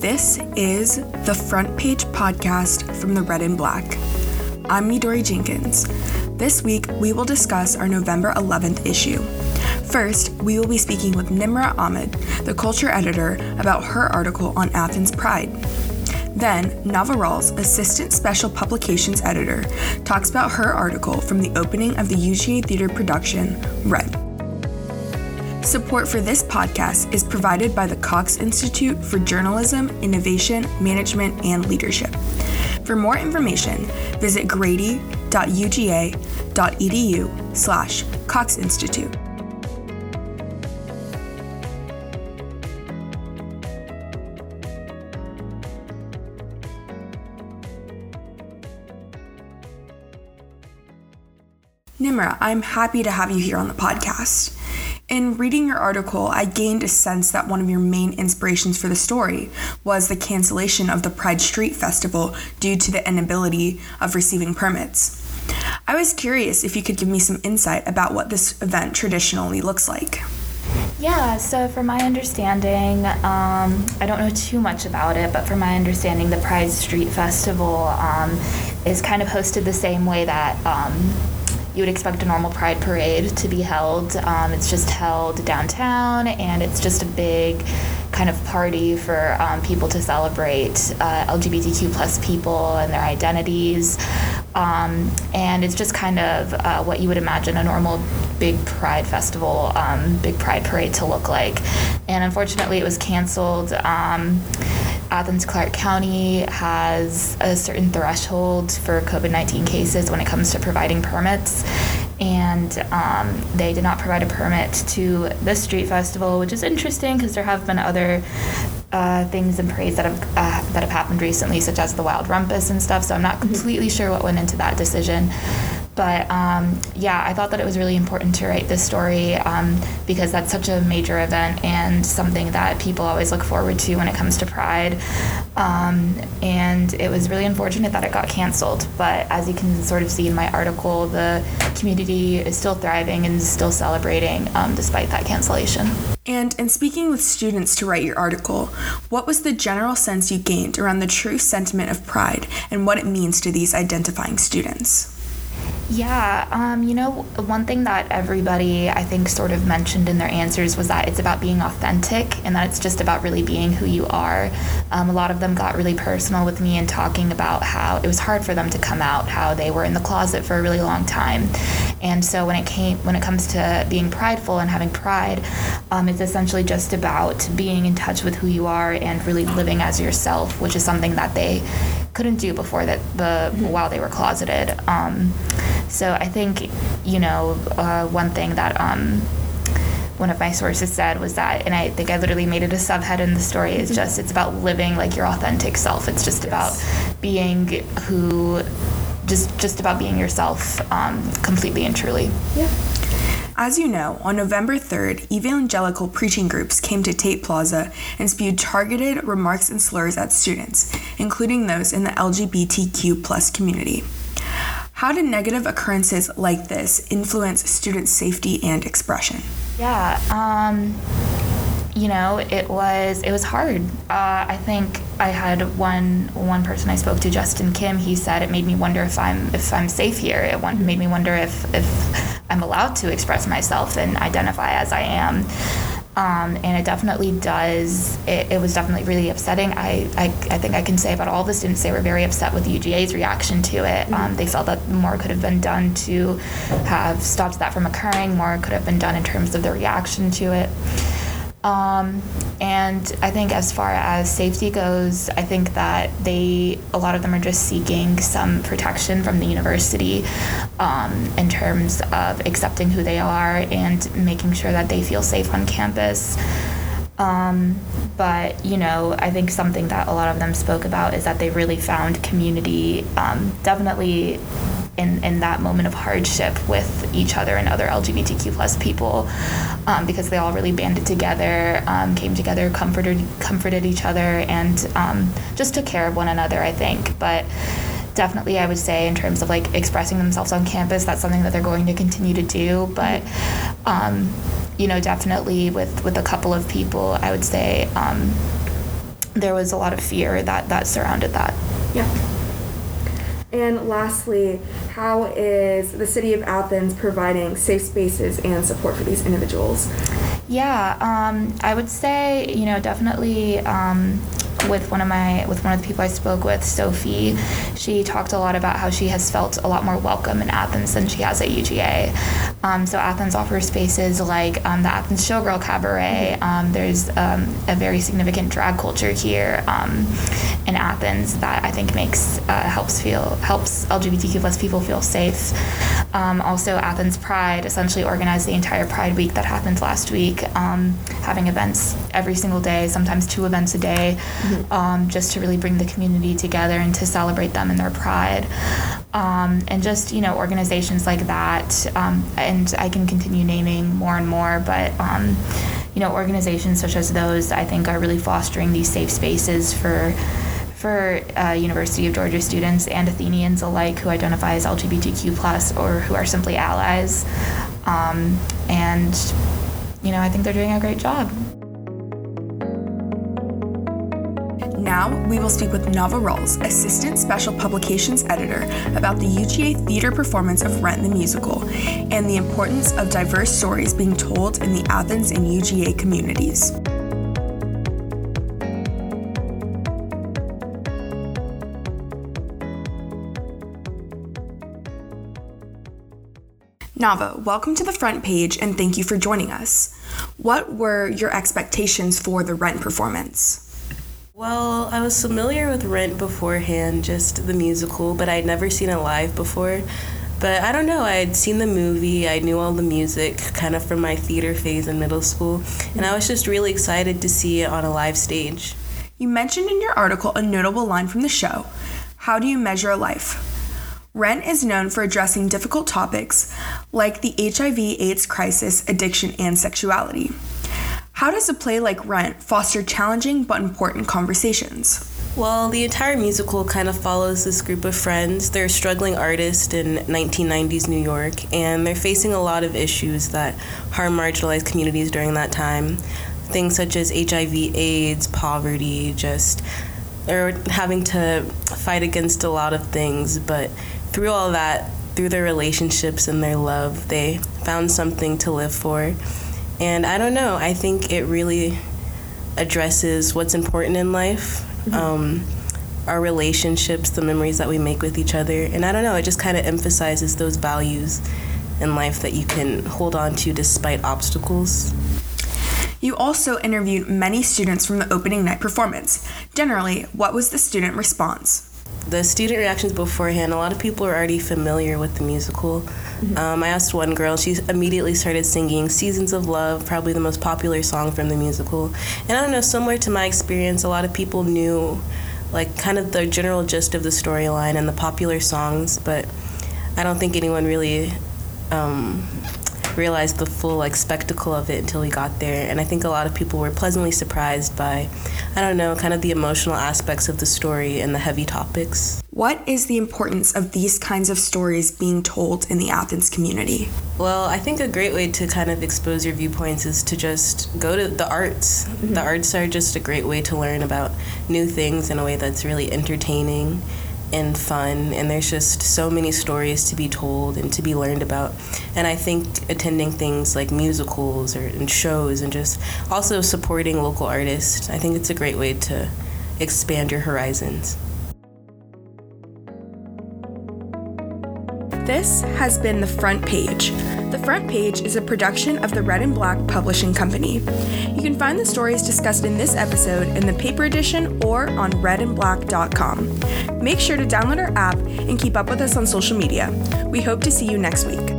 This is the Front Page Podcast from the Red and Black. I'm Midori Jenkins. This week, we will discuss our November 11th issue. First, we will be speaking with Nimra Ahmad, the culture editor, about her article on Athens Pride. Then, Nava Rawls Assistant Special Publications Editor, talks about her article from the opening of the UGA Theater production, Rent. Support for this podcast is provided by the Cox Institute for Journalism, Innovation, Management, and Leadership. For more information, visit grady.uga.edu slash Cox Institute. Nimra, I'm happy to have you here on the podcast. In reading your article, I gained a sense that one of your main inspirations for the story was the cancellation of the Pride Street Festival due to the inability of receiving permits. I was curious if you could give me some insight about what this event traditionally looks like. Yeah, so from my understanding, um, I don't know too much about it, but from my understanding, the Pride Street Festival um, is kind of hosted the same way that um, you would expect a normal Pride parade to be held. Um, it's just held downtown, and it's just a big kind of party for um, people to celebrate uh, LGBTQ plus people and their identities. Um, and it's just kind of uh, what you would imagine a normal big Pride festival, um, big Pride parade to look like. And unfortunately, it was canceled. Athens Clarke County has a certain threshold for COVID 19 cases when it comes to providing permits. And um, they did not provide a permit to this street festival, which is interesting because there have been other uh, things and parades that have uh, that have happened recently, such as the Wild Rumpus and stuff. So I'm not completely sure what went into that decision. But um, yeah, I thought that it was really important to write this story um, because that's such a major event and something that people always look forward to when it comes to Pride. Um, and it was really unfortunate that it got canceled. But as you can sort of see in my article, the community is still thriving and is still celebrating um, despite that cancellation. And in speaking with students to write your article, what was the general sense you gained around the true sentiment of pride and what it means to these identifying students? Yeah, um, you know, one thing that everybody I think sort of mentioned in their answers was that it's about being authentic and that it's just about really being who you are. Um, a lot of them got really personal with me and talking about how it was hard for them to come out, how they were in the closet for a really long time. And so when it came, when it comes to being prideful and having pride, um, it's essentially just about being in touch with who you are and really living as yourself, which is something that they couldn't do before that the while they were closeted. Um, so I think you know uh, one thing that um, one of my sources said was that, and I think I literally made it a subhead in the story. Is just it's about living like your authentic self. It's just about being who, just just about being yourself, um, completely and truly. Yeah. As you know, on November 3rd, evangelical preaching groups came to Tate Plaza and spewed targeted remarks and slurs at students, including those in the LGBTQ plus community. How did negative occurrences like this influence student safety and expression? Yeah, um, you know, it was it was hard. Uh, I think I had one one person I spoke to, Justin Kim. He said it made me wonder if I'm if I'm safe here. It made me wonder if if I'm allowed to express myself and identify as I am. Um, and it definitely does. It, it, was definitely really upsetting. I, I, I, think I can say about all the students, they were very upset with UGA's reaction to it. Um, they felt that more could have been done to have stopped that from occurring. More could have been done in terms of the reaction to it. Um, and I think as far as safety goes, I think that they, a lot of them are just seeking some protection from the university um, in terms of accepting who they are and making sure that they feel safe on campus. Um, but you know, I think something that a lot of them spoke about is that they really found community, um, definitely in, in that moment of hardship with each other and other LGBTQ plus people um, because they all really banded together, um, came together, comforted comforted each other, and um, just took care of one another. I think, but definitely I would say in terms of like expressing themselves on campus, that's something that they're going to continue to do. But um, you know, definitely with with a couple of people, I would say um, there was a lot of fear that that surrounded that. Yeah. And lastly, how is the city of Athens providing safe spaces and support for these individuals? Yeah, um, I would say you know definitely um, with one of my with one of the people I spoke with, Sophie, she talked a lot about how she has felt a lot more welcome in Athens than she has at UGA. Um, so Athens offers spaces like um, the Athens Showgirl Cabaret. Um, there's um, a very significant drag culture here um, in Athens that I think makes uh, helps feel helps LGBTQ plus people feel safe. Um, also, Athens Pride essentially organized the entire Pride Week that happened last week, having events every single day, sometimes two events a day um, just to really bring the community together and to celebrate them and their pride. Um, and just, you know, organizations like that. Um, and I can continue naming more and more, but, um, you know, organizations such as those, I think, are really fostering these safe spaces for for uh, University of Georgia students and Athenians alike who identify as LGBTQ plus or who are simply allies. Um, and you know, I think they're doing a great job. Now, we will speak with Nava Rawls, Assistant Special Publications Editor, about the UGA theater performance of Rent the Musical and the importance of diverse stories being told in the Athens and UGA communities. Nava, welcome to the front page and thank you for joining us. What were your expectations for the Rent performance? Well, I was familiar with Rent beforehand, just the musical, but I'd never seen it live before. But I don't know, I'd seen the movie, I knew all the music kind of from my theater phase in middle school, and I was just really excited to see it on a live stage. You mentioned in your article a notable line from the show How do you measure a life? Rent is known for addressing difficult topics like the HIV AIDS crisis, addiction, and sexuality. How does a play like Rent foster challenging but important conversations? Well, the entire musical kind of follows this group of friends. They're struggling artists in 1990s New York, and they're facing a lot of issues that harm marginalized communities during that time. Things such as HIV, AIDS, poverty, just they're having to fight against a lot of things, but through all that, through their relationships and their love, they found something to live for. And I don't know, I think it really addresses what's important in life. Mm-hmm. Um, our relationships, the memories that we make with each other. And I don't know, it just kind of emphasizes those values in life that you can hold on to despite obstacles. You also interviewed many students from the opening night performance. Generally, what was the student response? The student reactions beforehand, a lot of people are already familiar with the musical. Mm-hmm. Um, I asked one girl, she immediately started singing Seasons of Love, probably the most popular song from the musical. And I don't know, similar to my experience, a lot of people knew like kind of the general gist of the storyline and the popular songs, but I don't think anyone really um, realized the full like spectacle of it until we got there. And I think a lot of people were pleasantly surprised by, I don't know, kind of the emotional aspects of the story and the heavy topics. What is the importance of these kinds of stories being told in the Athens community? Well, I think a great way to kind of expose your viewpoints is to just go to the arts. Mm-hmm. The arts are just a great way to learn about new things in a way that's really entertaining and fun and there's just so many stories to be told and to be learned about. And i think attending things like musicals or and shows and just also supporting local artists i think it's a great way to expand your horizons This has been The Front Page. The Front Page is a production of the Red and Black Publishing Company. You can find the stories discussed in this episode in the paper edition or on redandblack.com. Make sure to download our app and keep up with us on social media. We hope to see you next week.